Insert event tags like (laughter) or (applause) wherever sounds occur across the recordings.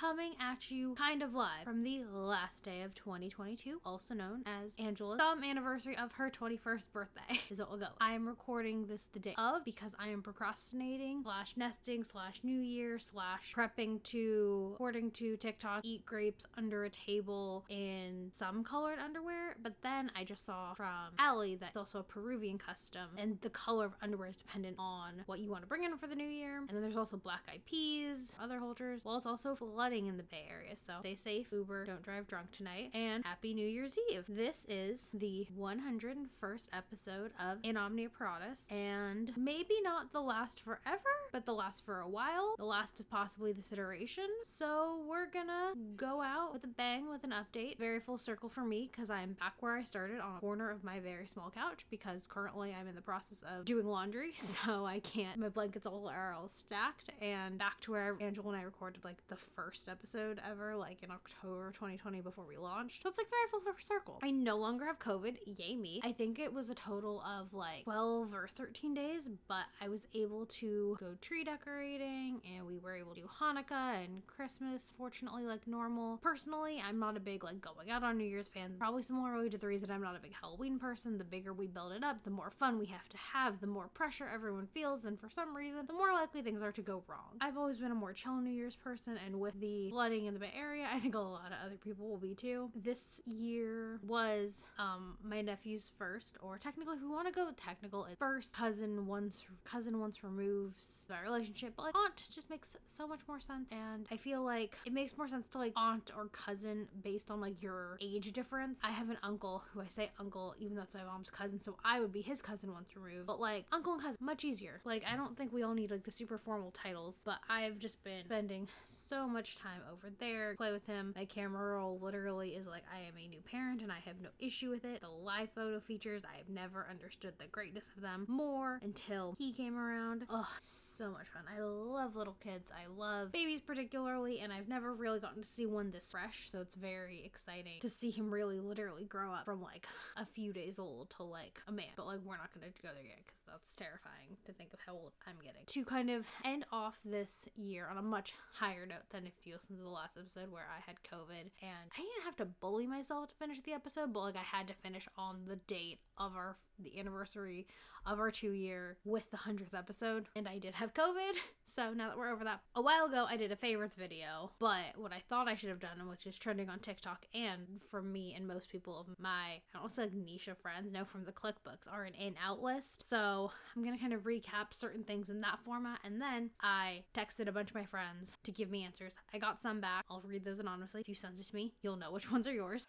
coming at you kind of live from the last day of 2022, also known as Angela's some anniversary of her 21st birthday, (laughs) is what we'll go. I am recording this the day of because I am procrastinating slash nesting slash New Year slash prepping to, according to TikTok, eat grapes under a table in some colored underwear. But then I just saw from Allie that's also a Peruvian custom, and the color of underwear is dependent on what you want to bring in for the new year. And then there's also black eyed peas, other cultures. Well, it's also flooding in the Bay Area, so stay safe, Uber, don't drive drunk tonight, and happy New Year's Eve. This is the 101st episode of In Omnia Paratus, and maybe not the last forever, but the last for a while, the last of possibly this iteration. So we're gonna go out with a bang with an update. Very full circle for me because I'm back where I started on a corner of my very small couch because currently I'm in the process of doing laundry, (laughs) so I can't. My blankets all are all stacked, and back to where Angela and I recorded like the first episode ever, like in October 2020 before we launched. So it's like very full circle. I no longer have COVID. Yay me. I think it was a total of like 12 or 13 days, but I was able to go tree decorating and we were able to do Hanukkah and Christmas, fortunately, like normal. Personally, I'm not a big like going out on New Year's fan. Probably similarly to the reason I'm not a big Halloween person. The bigger we build it up, the more fun we have to have, the more pressure everyone feels, and for some reason, the more likely things are to go wrong. I've always been a more chill New Year's person, and with the flooding in the Bay Area, I think a lot of other people will be too. This year was um my nephew's first, or technically, if we want to go technical, it's first cousin once cousin once removes that relationship, but like aunt just makes so much more sense, and I feel like it makes more sense to like aunt or cousin based on like your age difference. I have an uncle who I say uncle, even though it's my mom's cousin, so I would be his cousin once removed, but like uncle and cousin, much easier. Like I don't think we all need like the super formal titles, but I've just been spending so much time over there, play with him. My camera roll literally is like I am a new parent and I have no issue with it. The live photo features, I have never understood the greatness of them more until he came around. Oh, so much fun. I love little kids. I love babies particularly, and I've never really gotten to see one this fresh, so it's very exciting to see him really literally grow up from like a few days old to like a man. But like we're not gonna go there yet because that's terrifying to think of how old I'm getting. To kind of end off this year on a much higher note than if you listen to the last episode where I had COVID and I didn't have to bully myself to finish the episode, but like I had to finish on the date of our the anniversary of our two year with the hundredth episode, and I did have COVID. (laughs) So now that we're over that, a while ago I did a favorites video, but what I thought I should have done, which is trending on TikTok and for me and most people of my I don't say like niche of friends, no, from the clickbooks are an in out list. So I'm gonna kind of recap certain things in that format, and then I texted a bunch of my friends to give me answers. I got some back. I'll read those anonymously. If you send it to me, you'll know which (laughs) ones are yours.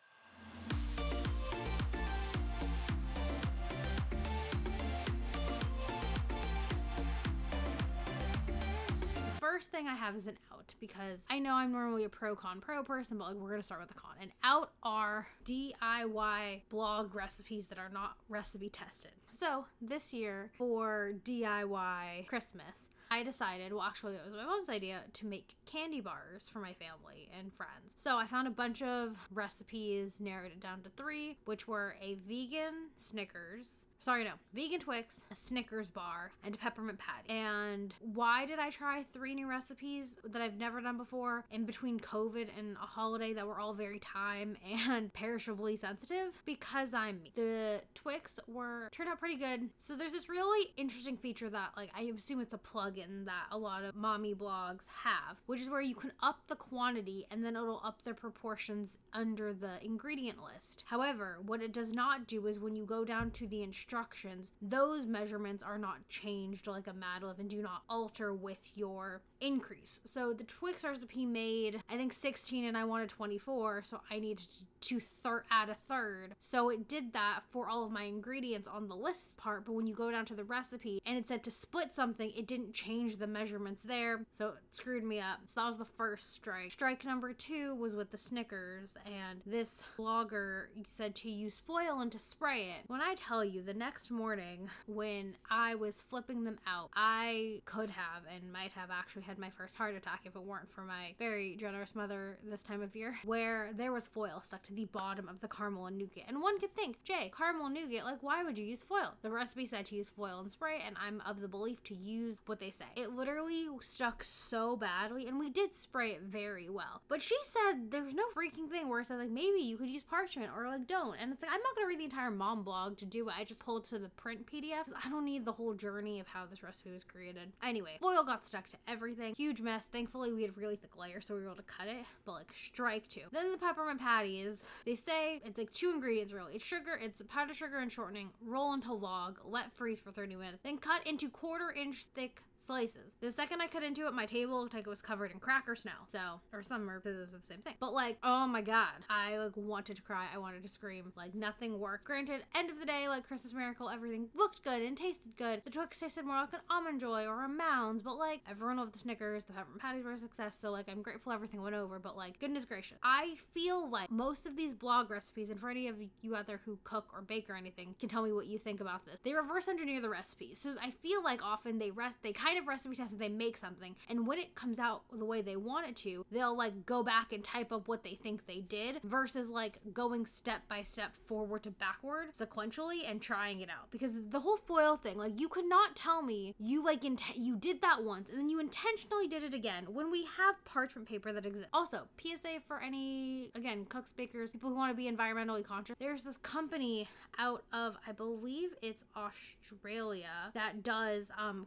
First thing I have is an out because I know I'm normally a pro con pro person, but like we're gonna start with the con. And out are DIY blog recipes that are not recipe tested. So this year for DIY Christmas, I decided, well, actually, it was my mom's idea to make candy bars for my family and friends. So I found a bunch of recipes, narrowed it down to three, which were a vegan Snickers, sorry no. Vegan twix a snickers bar and a peppermint patty. And why did i try three new recipes that i've never done before in between covid and a holiday that were all very time (laughs) and perishably sensitive? Because i'm me the twix were turned out pretty good. So there's this really interesting feature that like i assume it's a plugin that a lot of mommy blogs have which is where you can up the quantity and then it'll up the proportions under the ingredient list. However what it does not do is when you go down to the instructions instructions, those measurements are not changed like a Mad Lib and do not alter with your increase. So the Twix recipe made, I think 16 and I wanted 24, so I needed to thir- add a third. So it did that for all of my ingredients on the list part, but when you go down to the recipe and it said to split something, it didn't change the measurements there, so it screwed me up. So that was the first strike. Strike number two was with the Snickers, and this blogger said to use foil and to spray it. When I tell you, the next morning, when I was flipping them out, I could have and might have actually had my first heart attack if it weren't for my very generous mother this time of year, where there was foil stuck to the bottom of the caramel and nougat. And one could think, Jay, caramel nougat, like, why would you use foil? The recipe said to use foil and spray, and I'm of the belief to use what they say. It literally stuck so badly, and we did spray it very well. But she said there's no freaking thing where it said, like, maybe you could use parchment or, like, don't. And it's like, I'm not gonna read the entire mom blog to do it. I just pulled to the print PDF. I don't need the whole journey of how this recipe was created. Anyway, foil got stuck to everything. Huge mess. Thankfully, we had really thick layers, so we were able to cut it, but like strike two. Then the peppermint patties, they say it's like two ingredients really. It's sugar, it's powdered sugar and shortening, roll into log, let freeze for 30 minutes, then cut into quarter inch thick slices. The second I cut into it, my table looked like it was covered in cracker snow. So, or some are those are the same thing. But like, oh my god, I like wanted to cry. I wanted to scream. Like nothing worked. Granted, end of the day, like Christmas Miracle, everything looked good and tasted good. The Twix tasted more like an almond joy or a Mounds, but like everyone loved the Snickers. The peppermint patties were a success. So like, I'm grateful everything went over. But like, goodness gracious, I feel like most of these blog recipes, and for any of you out there who cook or bake or anything, can tell me what you think about this. They reverse engineer the recipes. So I feel like often they rest, they kind of recipe test and they make something, and when it comes out the way they want it to, they'll like go back and type up what they think they did versus like going step by step forward to backward sequentially and trying it out. Because the whole foil thing, like you could not tell me you like int- you did that once and then you intentionally did it again when we have parchment paper that exists. Also, PSA for any again cooks, bakers, people who want to be environmentally conscious. There's this company out of I believe it's Australia that does um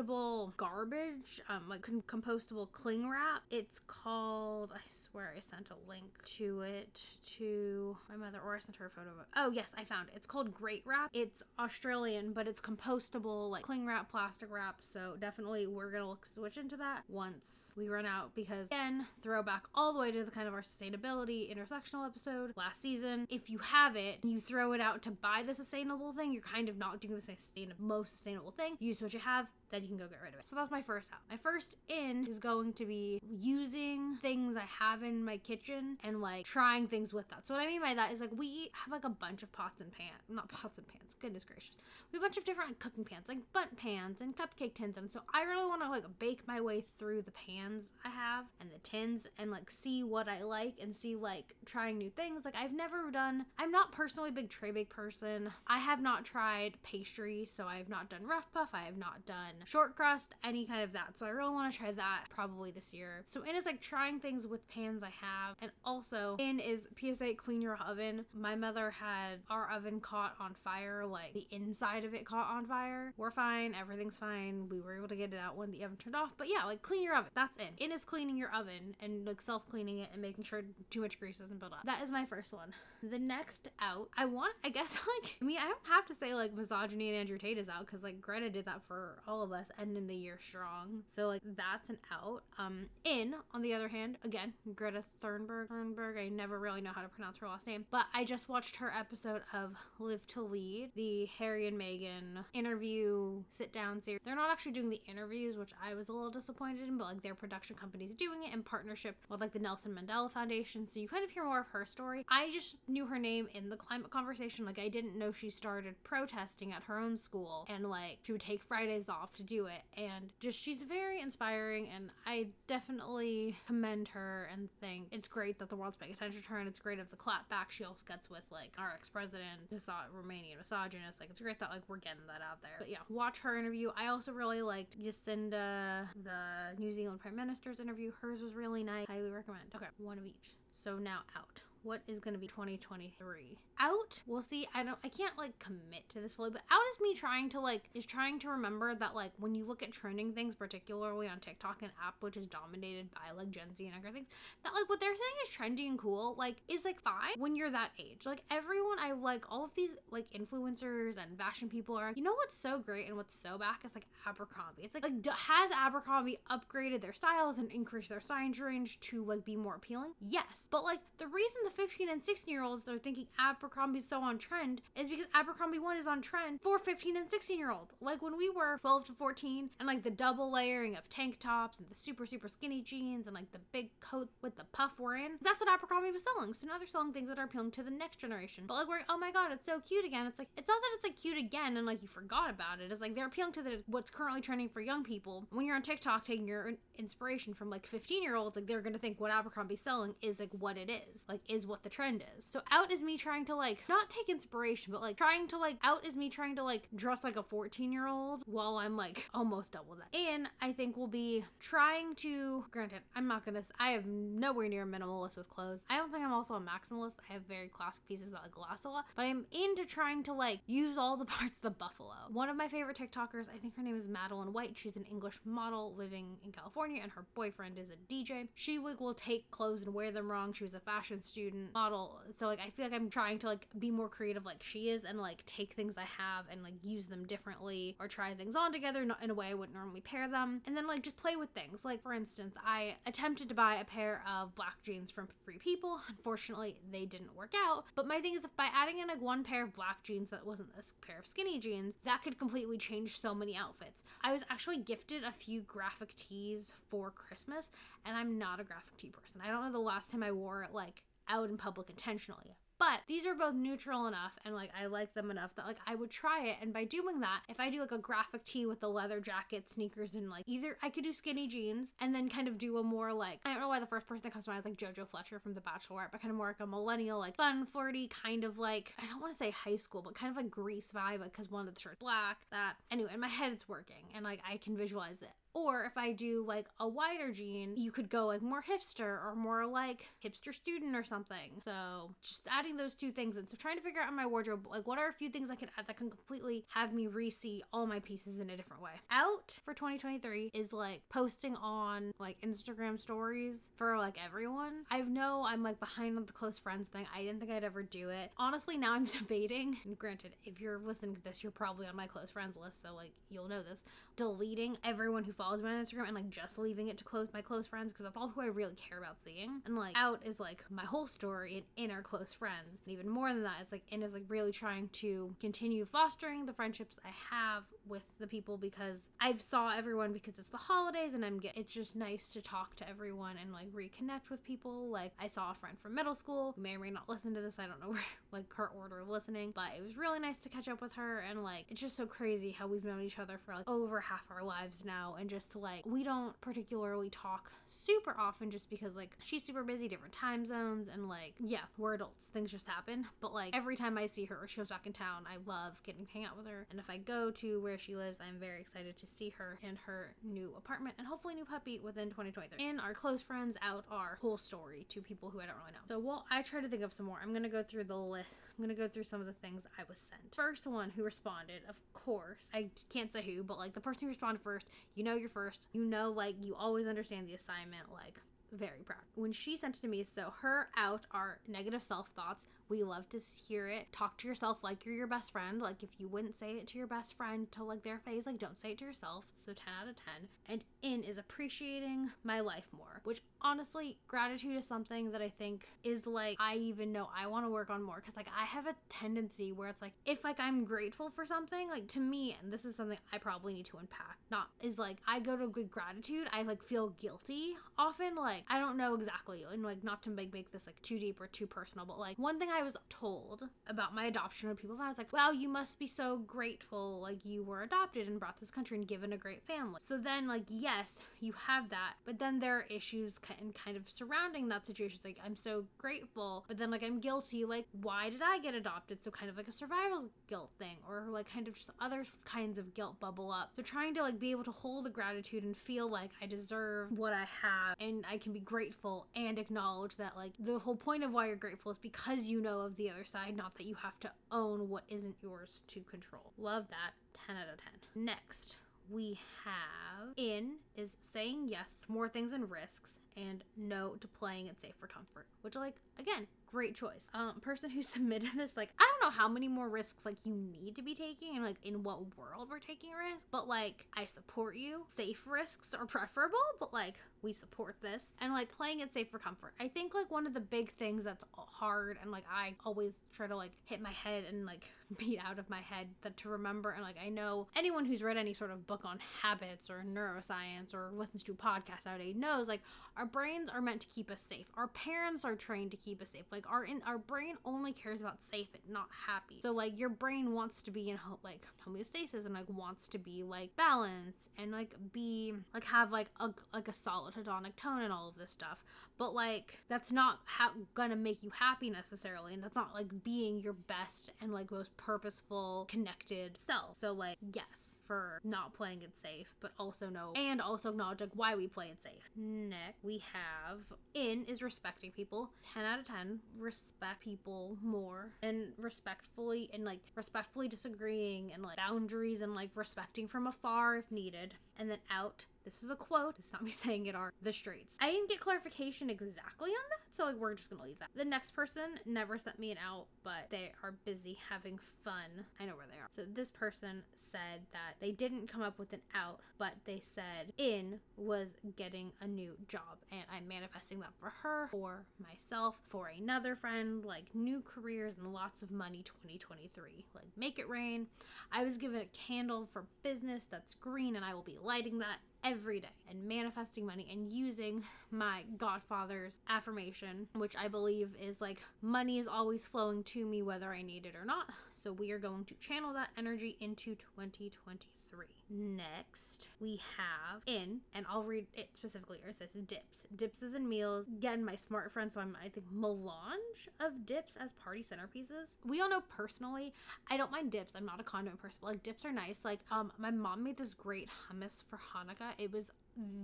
compostable garbage, um like compostable cling wrap. It's called I swear I sent a link to it to my mother or I sent her a photo of it. Oh yes, I found it. It's called Great Wrap. It's Australian, but it's compostable like cling wrap, plastic wrap. So definitely we're gonna switch into that once we run out because again, throwback all the way to the kind of our sustainability intersectional episode last season. If you have it and you throw it out to buy the sustainable thing, you're kind of not doing the most sustainable thing. Use what you have, then you can go get rid of it. So that's my first out. My first in is going to be using things I have in my kitchen and like trying things with that. So what I mean by that is like we have like a bunch of pots and pans, not pots and pans. Goodness gracious, we have a bunch of different like, cooking pans, like Bundt pans and cupcake tins, and so I really want to like bake my way through the pans I have and the tins and like see what I like and see like trying new things. Like I've never done. I'm not personally a big tray bake person. I have not tried pastry, so I have not done rough puff. I have not done short crust, any kind of that. So I really want to try that probably this year. So in is like trying things with pans I have, and also in is PSA clean your oven. My mother had our oven caught on fire, like the inside of it caught on fire. We're fine, everything's fine. We were able to get it out when the oven turned off. But yeah, like clean your oven. That's in. In is cleaning your oven and like self cleaning it and making sure too much grease doesn't build up. That is my first one. The next out, I want, I guess, (laughs) like, I mean, I don't have to say like misogyny and Andrew Tate is out because like Greta did that for all of us ending the year strong. So like that's an out. Um, in on the other hand, again, Greta Thunberg. Thunberg. I never really know how to pronounce her last name, but I just watched her episode of Live to Lead, the Harry and Meghan interview sit down series. They're not actually doing the interviews, which I was a little disappointed in, but like their production company's doing it in partnership with like the Nelson Mandela Foundation. So you kind of hear more of her story. I just knew her name in the climate conversation. Like I didn't know she started protesting at her own school and like she would take Fridays off to do it. And just she's very inspiring and I definitely commend her and think it's great that the world's paying attention to her and it's great of the clapback she also gets with like our ex-president, miso- Romanian misogynist. Like it's great that like we're getting that out there. But yeah, watch her interview. I also really liked Jacinda, the New Zealand Prime Minister's interview. Hers was really nice. Highly recommend. Okay, one of each. So now out what is going to be 2023 out? We'll see. I don't i can't like commit to this fully but out is me trying to like is trying to remember that like when you look at trending things particularly on tiktok and app which is dominated by like gen z and other things that like what they're saying is trendy and cool like is like fine when you're that age. Like everyone i like all of these like influencers and fashion people are you know what's so great and what's so back it's like abercrombie. It's like like has abercrombie upgraded their styles and increased their size range to like be more appealing? Yes. But like the reason the 15 and 16 year olds are thinking Abercrombie's so on trend is because Abercrombie 1 is on trend for 15 and 16 year olds. Like when we were 12 to 14 and like the double layering of tank tops and the super, super skinny jeans and like the big coat with the puff we're in. That's what Abercrombie was selling. So now they're selling things that are appealing to the next generation. But like we're oh my god, it's so cute again. It's like it's not that it's like cute again and like you forgot about it. It's like they're appealing to the what's currently trending for young people. When you're on TikTok taking your inspiration from like 15 year olds, like they're gonna think what Abercrombie's selling is like what it is, like is what the trend is. So out is me trying to like not take inspiration, but like trying to like out is me trying to like dress like a 14 year old while I'm like almost double that. And I think we'll be trying to. Granted, I'm not gonna. I have nowhere near minimalist with clothes. I don't think I'm also a maximalist. I have very classic pieces that I last a lot, but I'm into trying to like use all the (laughs) parts of the buffalo. One of my favorite TikTokers, I think her name is Madeline White. She's an English model living in California, and her boyfriend is a DJ. She like will take clothes and wear them wrong. She was a fashion student model, so like I feel like I'm trying to like be more creative like she is and like take things I have and like use them differently or try things on together in a way I wouldn't normally pair them and then like just play with things. Like for instance, I attempted to buy a pair of black jeans from Free People. Unfortunately, they didn't work out. But my thing is if by adding in like one pair of black jeans that wasn't this pair of skinny jeans, that could completely change so many outfits. I was actually gifted a few graphic tees for Christmas and I'm not a graphic tee person. I don't know the last time I wore like out in public intentionally. But these are both neutral enough and like I like them enough that like I would try it. And by doing that, if I do like a graphic tee with the leather jacket, sneakers, and like either I could do skinny jeans and then kind of do a more like I don't know why the first person that comes to mind is like JoJo Fletcher from The Bachelorette, but kind of more like a millennial, like fun, flirty, kind of like I don't want to say high school, but kind of like Grease vibe because one of the shirts black. That anyway, in my head it's working and like I can visualize it. Or if I do like a wider jean, you could go like more hipster or more like hipster student or something. So just adding those two things and so trying to figure out in my wardrobe like what are a few things I can add that can completely have me re-see all my pieces in a different way. Out for 2023 is like posting on like Instagram stories for like everyone. I know I'm like behind on the close friends thing. I didn't think I'd ever do it. Honestly, now I'm (laughs) debating. And granted, if you're listening to this, you're probably on my close friends list, so like you'll know this. Deleting everyone who follows me on Instagram and like just leaving it to close my close friends because that's all who I really care about seeing. And like out is like my whole story and in our close friends. And even more than that, it's like and is like really trying to continue fostering the friendships I have with the people because I've saw everyone because it's the holidays and I'm get it's just nice to talk to everyone and like reconnect with people. Like I saw a friend from middle school who may or may not listen to this. I don't know (laughs) like her order of listening, but it was really nice to catch up with her and like it's just so crazy how we've known each other for like over half our lives now and just like we don't particularly talk super often just because like she's super busy, different time zones, and like yeah, we're adults. Things just happen. But like every time I see her or she comes back in town, I love getting to hang out with her. And if I go to where she lives, I'm very excited to see her and her new apartment and hopefully new puppy within 2023. In our close friends out our whole story to people who I don't really know. So while I try to think of some more, I'm gonna go through the list. I'm gonna go through some of the things I was sent. First one who responded, of course, I can't say who, but like the person who responded first, you know you're first. You know, like you always understand the assignment, like very proud. When she sent it to me, so her out are negative self thoughts. We love to hear it. Talk to yourself like you're your best friend. Like if you wouldn't say it to your best friend to like their face, like don't say it to yourself. So 10 out of 10. And in is appreciating my life more, which honestly, gratitude is something that I think is like I even know I want to work on more cuz like I have a tendency where it's like if like I'm grateful for something, like to me, and this is something I probably need to unpack. Not is like I go to good gratitude, I like feel guilty often like I don't know exactly and like not to make make this like too deep or too personal, but like one thing I was told about my adoption when people found I was like, wow, you must be so grateful like you were adopted and brought this country and given a great family. So then like yes, you have that, but then there are issues and kind of surrounding that situation. Like I'm so grateful, but then like I'm guilty. Like why did I get adopted? So kind of like a survival guilt thing, or like kind of just other kinds of guilt bubble up. So trying to like be able to hold the gratitude and feel like I deserve what I have, and I can be grateful and acknowledge that like the whole point of why you're grateful is because you know of the other side, not that you have to own what isn't yours to control. Love that. 10 out of 10. Next, we have in is saying yes more things and risks and no to playing it safe for comfort. Which like again great choice. Um person who (laughs) submitted this like i don't know how many more risks like you need to be taking and like in what world we're taking risks but like i support you. Safe risks are (laughs) preferable but like we support this. And like playing it safe for comfort. I think like one of the big things that's hard and like i always try to like hit my head and like (laughs) beat out of my head that to remember. And like i know anyone who's read any sort of book on habits or neuroscience or listens to podcasts nowadays knows like Our brains are meant to keep us safe. Our parents are trained to keep us safe. Like our in our brain only cares about safe and not happy. So like your brain wants to be in ho- like homeostasis and like wants to be like balanced and like be like have like a like a solid hedonic tone and all of this stuff. But like that's not how gonna make you happy necessarily, and that's not like being your best and like most purposeful connected self. So like yes for not playing it safe, but also know and also acknowledge like why we play it safe. Next, we have in is respecting people. 10 out of 10. Respect people more and respectfully and like respectfully disagreeing and like boundaries and like respecting from afar if needed. And then out this is a quote. It's not me (laughs) saying it are the streets. I didn't get clarification exactly on that, so we're just gonna leave that. The next person never sent me an out, but they are busy having fun. I know where they are. So this person said that they didn't come up with an out, but they said in was getting a new job, and I'm manifesting that for her, for myself, for another friend, like new careers and lots of money 2023. Like make it rain. I was given a candle for business that's green, and I will be lighting that every day and manifesting money and using my godfather's affirmation, which I believe is like money is always flowing to me whether I need it or not. So we are going to channel that energy into 2023. Next, we have in, and I'll read it specifically, it says dips. Dips is in meals. Again, my smart friend, so I'm, I think, melange of dips as party centerpieces. We all know personally, I don't mind dips. I'm not a condiment person, but like dips are nice. Like, um, my mom made this great hummus for Hanukkah. It was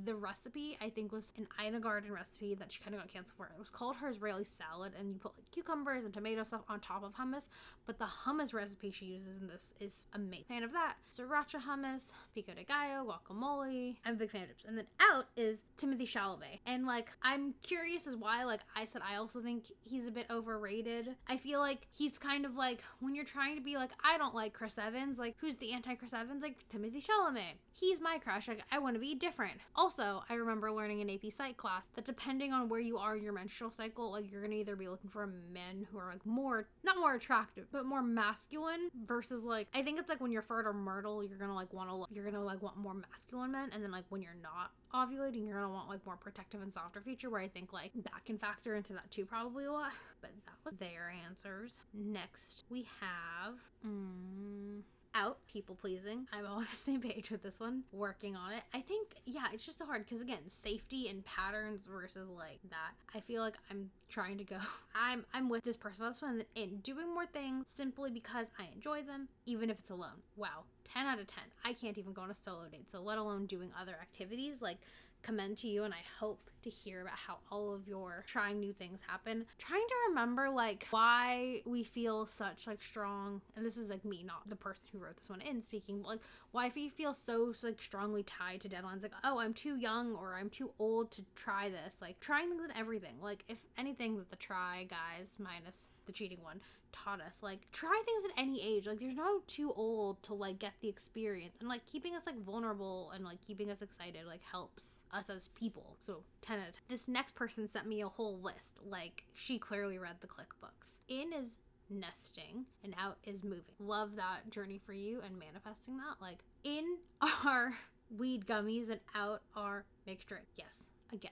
the recipe I think was an Ina Garten recipe that she kind of got canceled for. It was called her Israeli salad, and you put like cucumbers and tomato stuff on top of hummus. But the hummus recipe she uses in this is amazing. Fan of that. Sriracha hummus, pico de gallo, guacamole. I'm a big fan of dips. And then out is Timothée Chalamet, and like I'm curious as why. Like I said, I also think he's a bit overrated. I feel like he's kind of like when you're trying to be like I don't like Chris Evans. Like who's the anti Chris Evans? Like Timothée Chalamet. He's my crush. Like I want to be different. Also, I remember learning in AP Psych class that depending on where you are in your menstrual cycle, like you're gonna either be looking for men who are like more, not more attractive, but more masculine versus like, I think it's like when you're fertile myrtle, you're gonna like wanna, you're gonna like want more masculine men. And then like when you're not ovulating, you're gonna want like more protective and softer feature where I think like that can factor into that too probably a lot. But that was their answers. Next, we have. Mm, out people pleasing. I'm (laughs) on the same page with this one, working on it. I think, yeah, it's just so hard because again, safety and patterns versus like that. I feel like I'm trying to go. (laughs) I'm I'm with this person on this one and doing more things simply because I enjoy them, even if it's alone. Wow, 10 out of 10. I can't even go on a solo date, so let alone doing other activities like commend to you and I hope to hear about how all of your trying new things happen. Trying to remember like why we feel such like strong and this is like me, not the person who wrote this one in speaking, like why we feel so like strongly tied to deadlines like oh I'm too young or I'm too old to try this. Like trying things and everything. Like if anything that the try guys minus the cheating one taught us like try things at any age like there's no too old to like get the experience and like keeping us like vulnerable and like keeping us excited like helps us as people so 10 of 10 this next person sent me a whole list. Like she clearly read the click books in is nesting and out is moving. Love that journey for you and manifesting that. Like in (laughs) our weed gummies and out are mixed drink. Yes again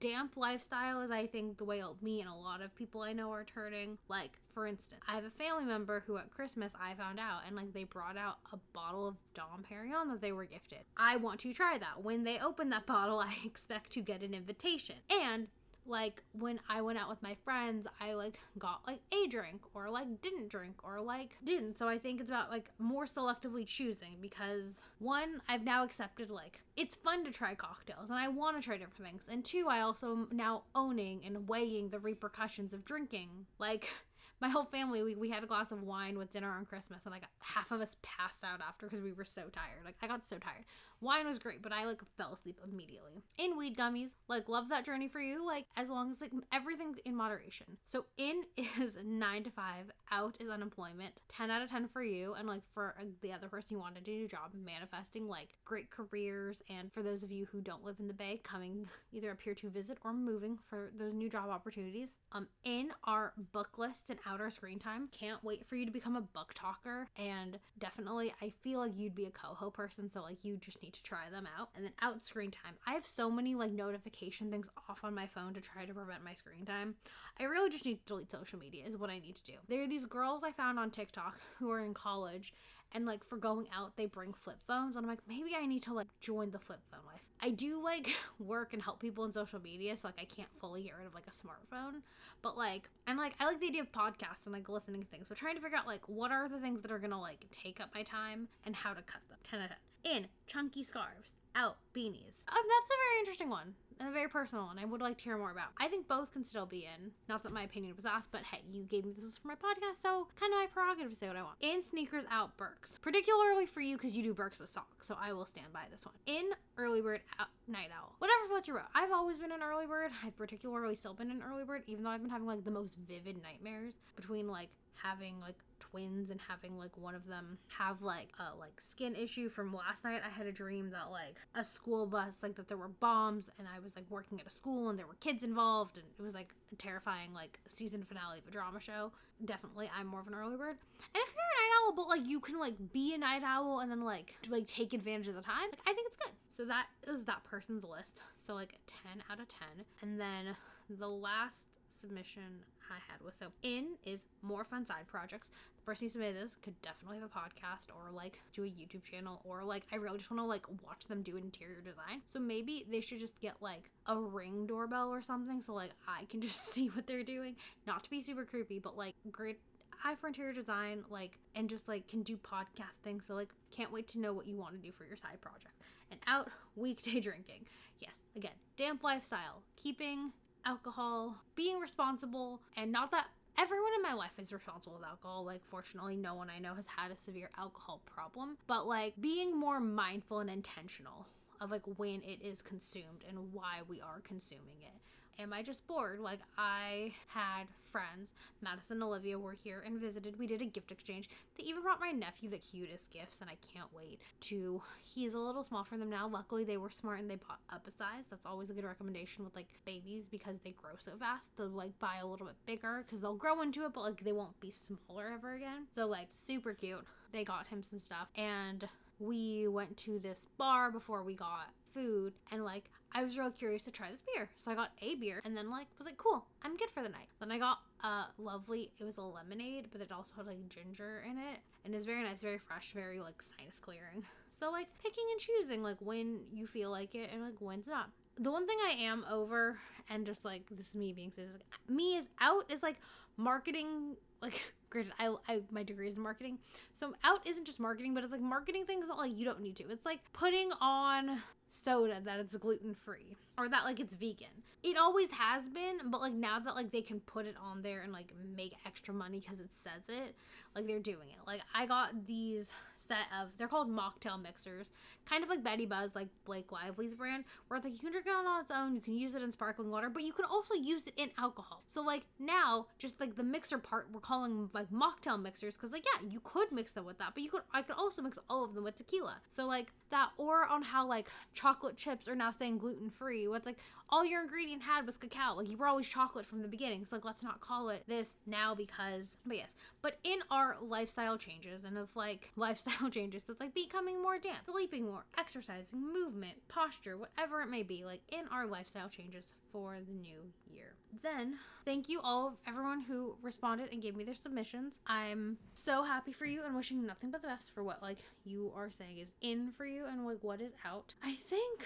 damp lifestyle is I think the way me and a lot of people I know are turning. Like for instance, I have a family member who at Christmas I found out and like they brought out a bottle of Dom Perignon that they were gifted. I want to try that. When they open that (laughs) bottle, I expect to get an invitation. And like when I went out with my friends, I like got like a drink or like didn't drink or like didn't. So I think it's about like more selectively choosing because one, I've now accepted like it's fun to try cocktails and I want to try different things. And two, I also am now owning and weighing the repercussions of drinking. Like (laughs) my whole family we, we had a glass of wine with dinner on christmas and like half of us passed out after because we were so tired like i got so tired wine was great but i like fell asleep immediately. In weed gummies like love that journey for you like as long as like everything's in moderation. So in (laughs) is nine to five out is unemployment 10 out of 10 for you and like for uh, the other person you wanted a new job manifesting like great careers and for those of you who don't live in the bay coming (laughs) either up here to visit or moving for those new job opportunities um in our book list and outer screen time can't wait for you to become a BookToker and definitely i feel like you'd be a coho person so like you just need need to try them out. And then out screen time. I have so many like notification things off on my phone to try to prevent my screen time. I really just need to delete social media, is what I need to do. There are these girls I found on TikTok who are in college and like for going out they bring flip phones and i'm like maybe i need to like join the flip phone life i do like (laughs) work and help people in social media so like i can't fully get rid of like a smartphone but like and like i like the idea of podcasts and like listening to things but trying to figure out like what are the things that are gonna like take up my time and how to cut them 10 out of 10 in chunky scarves out beanies um, that's a very interesting one and a very personal one I would like to hear more about. I think both can still be in. Not that my opinion was asked, but hey, you gave me this for my podcast, so kind of my prerogative to say what I want. In sneakers, out Birks. Particularly for you because you do Birks with socks, so I will stand by this one. In early bird, out night owl. Whatever floats your boat. I've always been an early bird. I've particularly still been an early bird, even though I've been having like the most vivid nightmares between like having like twins and having like one of them have like a like skin issue from last night i had a dream that like a school bus like that there were bombs and i was like working at a school and there were kids involved and it was like a terrifying like season finale of a drama show. Definitely i'm more of an early bird. And if you're a night owl but like you can like be a night owl and then like like take advantage of the time like, i think it's good. So that is that person's list. So like 10 out of 10 and then the last submission I had was so in is more fun side projects. The person who submitted this could definitely have a podcast or like do a YouTube channel or like I really just want to like watch them do interior design. So maybe they should just get like a ring doorbell or something so like I can (laughs) just see what they're doing. Not to be super creepy, but like great eye for interior design, like and just like can do podcast things. So like can't wait to know what you want to do for your side project. And out weekday (laughs) drinking. Yes, again, damp lifestyle, keeping alcohol, being responsible, and not that everyone in my life is responsible with alcohol. Like, fortunately, no one I know has had a severe alcohol problem, but like being more mindful and intentional of like when it is consumed and why we are consuming it am I just bored? Like, I had friends, Madison and Olivia were here and visited. We did a gift exchange. They even brought my nephew the cutest gifts, and I can't wait to. He's a little small for them now. Luckily, they were smart and they bought up a size. That's always a good recommendation with like babies because they grow so fast. They'll like buy a little bit bigger because they'll grow into it, but like they won't be smaller ever again. So, like, super cute. They got him some stuff, and we went to this bar before we got food and like I was real curious to try this beer. So I got a beer and then like was like, cool, I'm good for the night. Then I got a lovely it was a lemonade, but it also had like ginger in it. And it's very nice, very fresh, very like sinus clearing. So like picking and choosing like when you feel like it and like when's not. The one thing I am over and just like this is me being like, me is out is like marketing like (laughs) granted I, I my degree is in marketing so out isn't just marketing but it's like marketing things that like you don't need to it's like putting on soda that it's gluten free or that like it's vegan. It always has been, but like now that like they can put it on there and like make extra money because it says it, like they're doing it. Like I got these set of they're called mocktail mixers, kind of like Betty Buzz, like Blake Lively's brand, where it's like you can drink it on its own, you can use it in sparkling water, but you can also use it in alcohol. So like now, just like the mixer part, we're calling like mocktail mixers because like yeah, you could mix them with that, but you could I could also mix all of them with tequila. So like that, or on how like chocolate chips are now saying gluten free. What's like all your ingredient had was cacao. Like you were always chocolate from the beginning. So like let's not call it this now because but yes. But in our lifestyle changes and of like (laughs) lifestyle changes, it's like becoming more damp, sleeping more, exercising, movement, posture, whatever it may be, like in our lifestyle changes for the new year. Then, thank you all of everyone who responded and gave me their submissions. I'm so happy for you and wishing nothing but the best for what like you are saying is in for you and like what is out. I think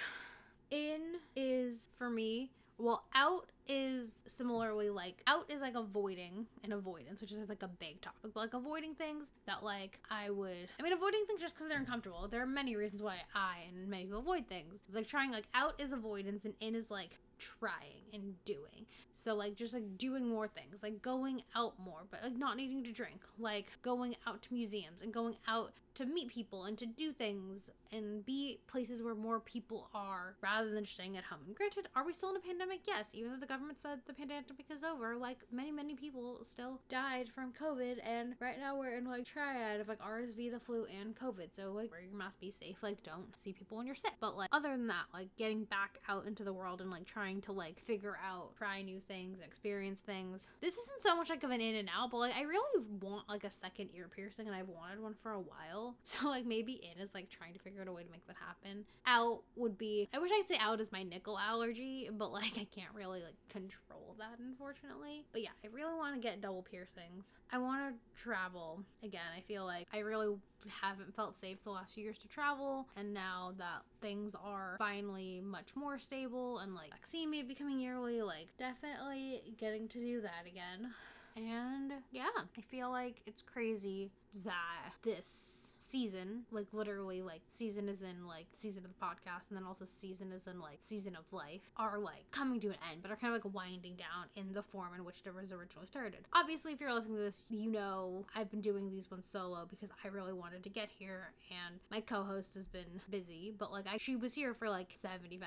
in is for me well out is similarly like out is like avoiding and avoidance which is like a big topic but like avoiding things that like i would i mean avoiding things just because they're uncomfortable there are many reasons why i and many people avoid things it's like trying like out is avoidance and in is like trying and doing. So like just like doing more things, like going out more, but like not needing to drink, like going out to museums and going out to meet people and to do things and be places where more people are rather than staying at home. And granted, are we still in a pandemic? Yes, even though the government said the pandemic is over, like many, many people still died from COVID. And right now we're in like triad of like RSV, the flu, and COVID. So like wear your mask, be safe, like don't see people when you're sick. But like other than that, like getting back out into the world and like trying to like figure out, try new things, experience things. This isn't so much like of an in and out, but like I really want like a second ear piercing and I've wanted one for a while (laughs) So like maybe in is like trying to figure out a way to make that happen. Out would be I wish I'd say out is my nickel allergy, but like I can't really like control that unfortunately. But yeah, I really want to get double piercings. I want to travel again. I feel like I really haven't felt safe the last few years to travel and now that things are finally much more stable and like vaccine may be coming yearly like definitely getting to do that again and yeah i feel like it's crazy that this season, like literally like season is in like season of the podcast and then also season is in like season of life are like coming to an end, but are kind of like winding down in the form in which it was originally started. Obviously, if you're listening to this, you know I've been doing these ones solo because I really wanted to get here and my co-host has been busy, but like I she was here for like 75%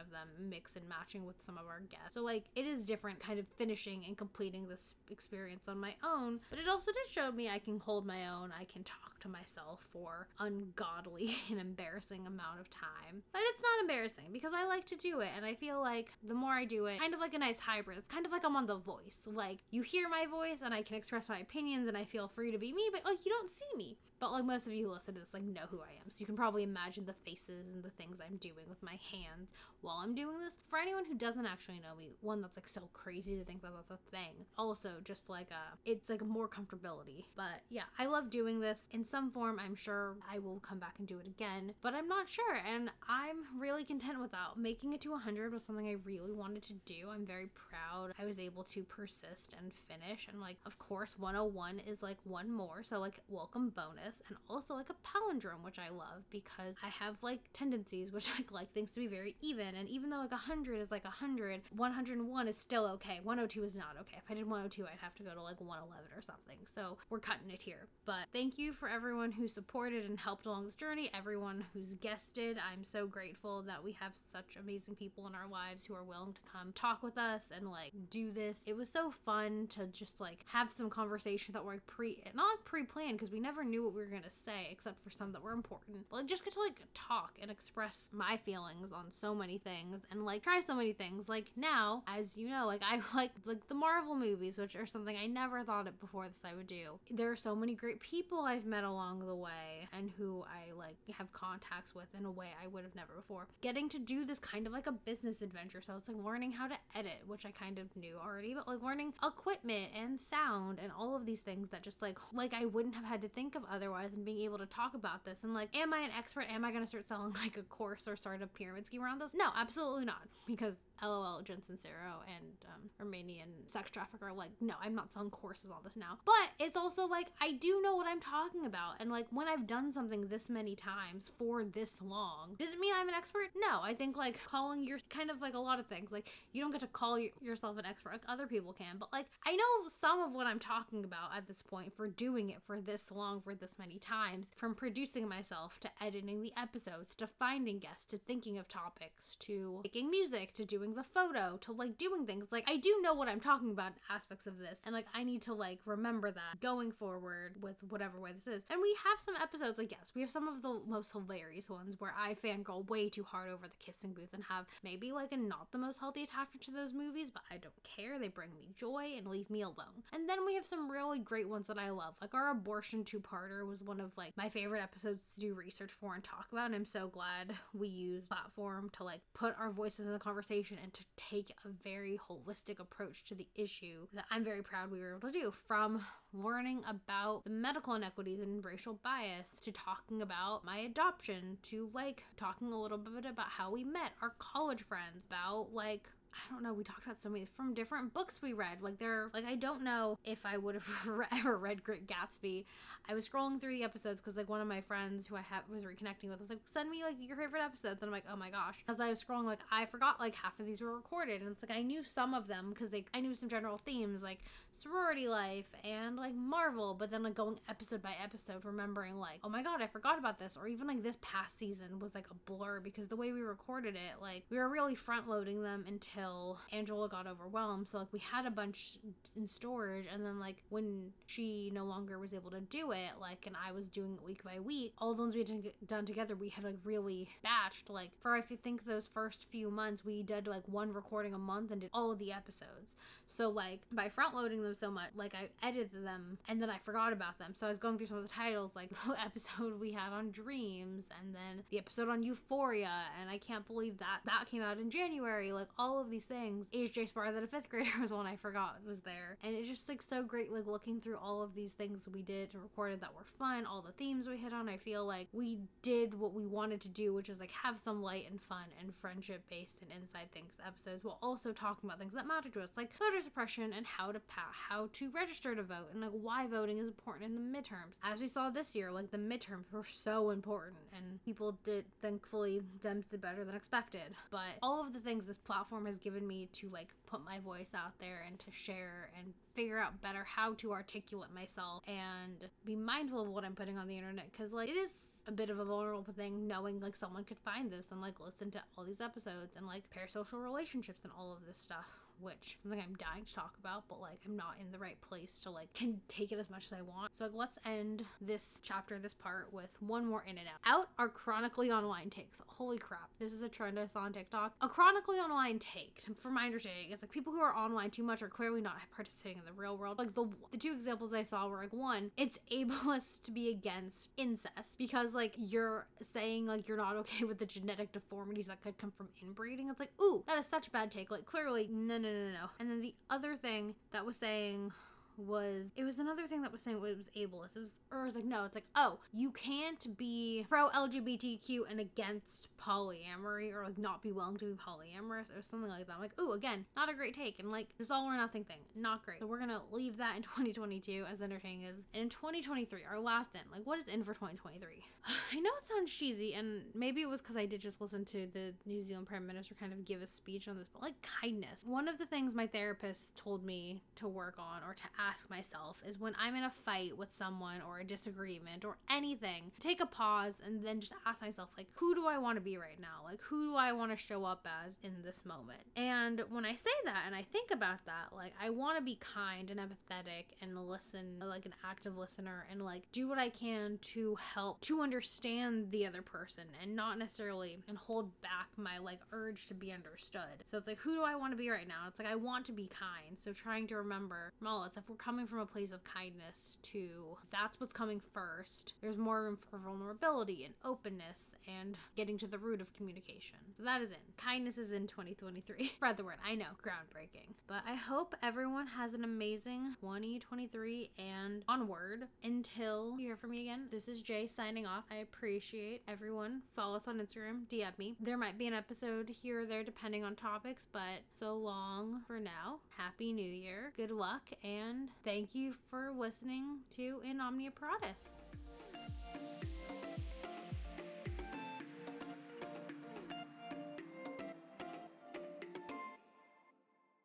of them mix and matching with some of our guests. So like it is different kind of finishing and completing this experience on my own, but it also did show me I can hold my own, I can talk to myself for ungodly (laughs) and embarrassing amount of time. But it's not embarrassing because I like to do it and I feel like the more I do it, kind of like a nice hybrid. It's kind of like I'm on the voice. Like you hear my voice and I can express my opinions and I feel free to be me, but like you don't see me. But like most of you who listen to this like know who I am. So you can probably imagine the faces and the things I'm doing with my hands while I'm doing this. For anyone who doesn't actually know me, one that's like so crazy to think that that's a thing. Also just like a it's like more comfortability. But yeah, I love doing this in some form. I'm sure I will come back and do it again, but I'm not sure and I'm really content with that. Making it to 100 was something I really wanted to do. I'm very proud I was able to persist and finish and like of course 101 is like one more. So like welcome bonus and also like a palindrome which i love because i have like tendencies which (laughs) I like things to be very even and even though like 100 is like 100 101 is still okay 102 is not okay if i did 102 i'd have to go to like 111 or something so we're cutting it here but thank you for everyone who supported and helped along this journey everyone who's guested i'm so grateful that we have such amazing people in our lives who are willing to come talk with us and like do this it was so fun to just like have some conversations that were like pre not pre-planned because we never knew what we were gonna say, except for some that were important. But like just get to like talk and express my feelings on so many things and like try so many things. Like now, as you know, like (laughs) I like like the Marvel movies, which are something I never thought it before this I would do. There are so many great people I've met along the way and who I like have contacts with in a way I would have never before. Getting to do this kind of like a business adventure. So it's like learning how to edit, which I kind of knew already, but like learning equipment and sound and all of these things that just like like I wouldn't have had to think of otherwise otherwise and being able to talk about this and like am i an expert am i going to start selling (laughs) like a course or start a pyramid scheme around this no absolutely not because LOL, Jen Sincero and um, Romanian sex trafficker. Like, no, I'm not selling courses on this now. But it's also like, I do know what I'm talking about. And like, when I've done something this many times for this long, does it mean I'm an expert? No, I think like calling your kind of like a lot of things. Like, you don't get to call yourself an expert like other people can. But like, I know some of what I'm talking about at this point for doing it for this long, for this many times, from producing myself to editing the episodes to finding guests to thinking of topics to making music to doing the photo to like doing things. Like I do know what I'm talking about aspects of this, and like I need to like remember that going forward with whatever way this is. And we have some episodes, like yes, we have some of the most hilarious ones where I fangirl way too hard over the kissing booth and have maybe like a not the most healthy attachment to those movies, but I don't care. They bring me joy and leave me alone. And then we have some really great ones that I love. Like our abortion two-parter was one of like my favorite episodes to do research for and talk about. And I'm so glad we use platform to like put our voices in the conversation and to take a very holistic approach to the issue that I'm very proud we were able to do from learning about the medical inequities and racial bias to talking about my adoption to like talking a little bit about how we met our college friends about like I don't know. We talked about so many from different books we read. Like they're like I don't know if I would have (laughs) ever read Great Gatsby. I was scrolling through the episodes because like one of my friends who I have was reconnecting with was like send me like your favorite episodes and I'm like oh my gosh. As I was scrolling like I forgot like half of these were recorded and it's like I knew some of them because they I knew some general themes like sorority life and like Marvel, but then like going episode by episode, remembering like oh my god I forgot about this or even like this past season was like a blur because the way we recorded it like we were really front loading them until until Angela got overwhelmed. So like we had a bunch in storage and then like when she no longer was able to do it, like and I was doing it week by week, all the ones we had done together, we had like really batched. Like for you think those first few months, we did like one recording a month and did all of the episodes. So like by front loading them so much, like I edited them and then I forgot about them. So I was going through some of the titles, like (laughs) the episode we had on dreams and then the episode on Euphoria, and I can't believe that that came out in January. Like all of these things. AJ Spar that a fifth grader (laughs) was one I forgot was there. And it's just like so great like looking through all of these things we did and recorded that were fun, all the themes we hit on. I feel like we did what we wanted to do, which is like have some light and fun and friendship based and inside things episodes while also talking about things that matter to us, like voter suppression and how to how to register to vote and like why voting is important in the midterms. As we saw this year, like the midterms were so important and people did thankfully Dems did better than expected. But all of the things this platform has given me to like put my voice out there and to share and figure out better how to articulate myself and be mindful of what I'm putting on the internet. Because like it is a bit of a vulnerable thing knowing like someone could find this and like listen to all these episodes and like parasocial relationships and all of this stuff which something I'm dying to talk about, but like I'm not in the right place to like can take it as much as I want. So like, let's end this chapter, this part with one more in and out. Out are chronically online takes. Holy crap, this is a trend I saw on TikTok. A chronically online take, from my understanding, it's like people who are online too much are clearly not participating in the real world. Like the the two examples I saw were like one, it's ableist to be against incest because like you're saying like you're not okay with the genetic deformities that could come from inbreeding. It's like, ooh, that is such a bad take. Like clearly, no, no, no, no. And then the other thing that was saying was it was another thing that was saying it was ableist. It was or it was like no, it's like oh you can't be pro LGBTQ and against polyamory or like not be willing to be polyamorous or something like that. I'm like oh again not a great take and like this all or nothing thing not great. So we're gonna leave that in (laughs) 2022 as entertaining as and in 2023 our last in like what is in for 2023. (sighs) I know it sounds cheesy and maybe it was because I did just listen to the New Zealand Prime Minister kind of give a speech on this, but like kindness. One of the things my therapist told me to work on or to ask myself is when I'm in a fight with someone or a disagreement or anything, take a pause and then just ask myself, like, who do I want to be right now? Like, who do I want to show up as in this moment? And when I say that and I think about that, like, I want to be kind and empathetic and listen, like an active listener, and like do what I can to help to understand the other person and not necessarily and hold back my like urge to be understood. So it's like, who do I want to be right now? It's like, I want to be kind. So trying to remember, well, if we're coming from a place of kindness to that's what's coming first. There's more room for vulnerability and openness and getting to the root of communication. So that is in. Kindness is in 2023. (laughs) Spread the word. I know, groundbreaking. But I hope everyone has an amazing 2023 and onward until you hear from me again. This is Jay signing off. I appreciate everyone. Follow us on Instagram, DM me. There might be an episode here or there depending on topics, but so long for now. Happy New Year. Good luck and thank you for listening to In Omnia Paratus.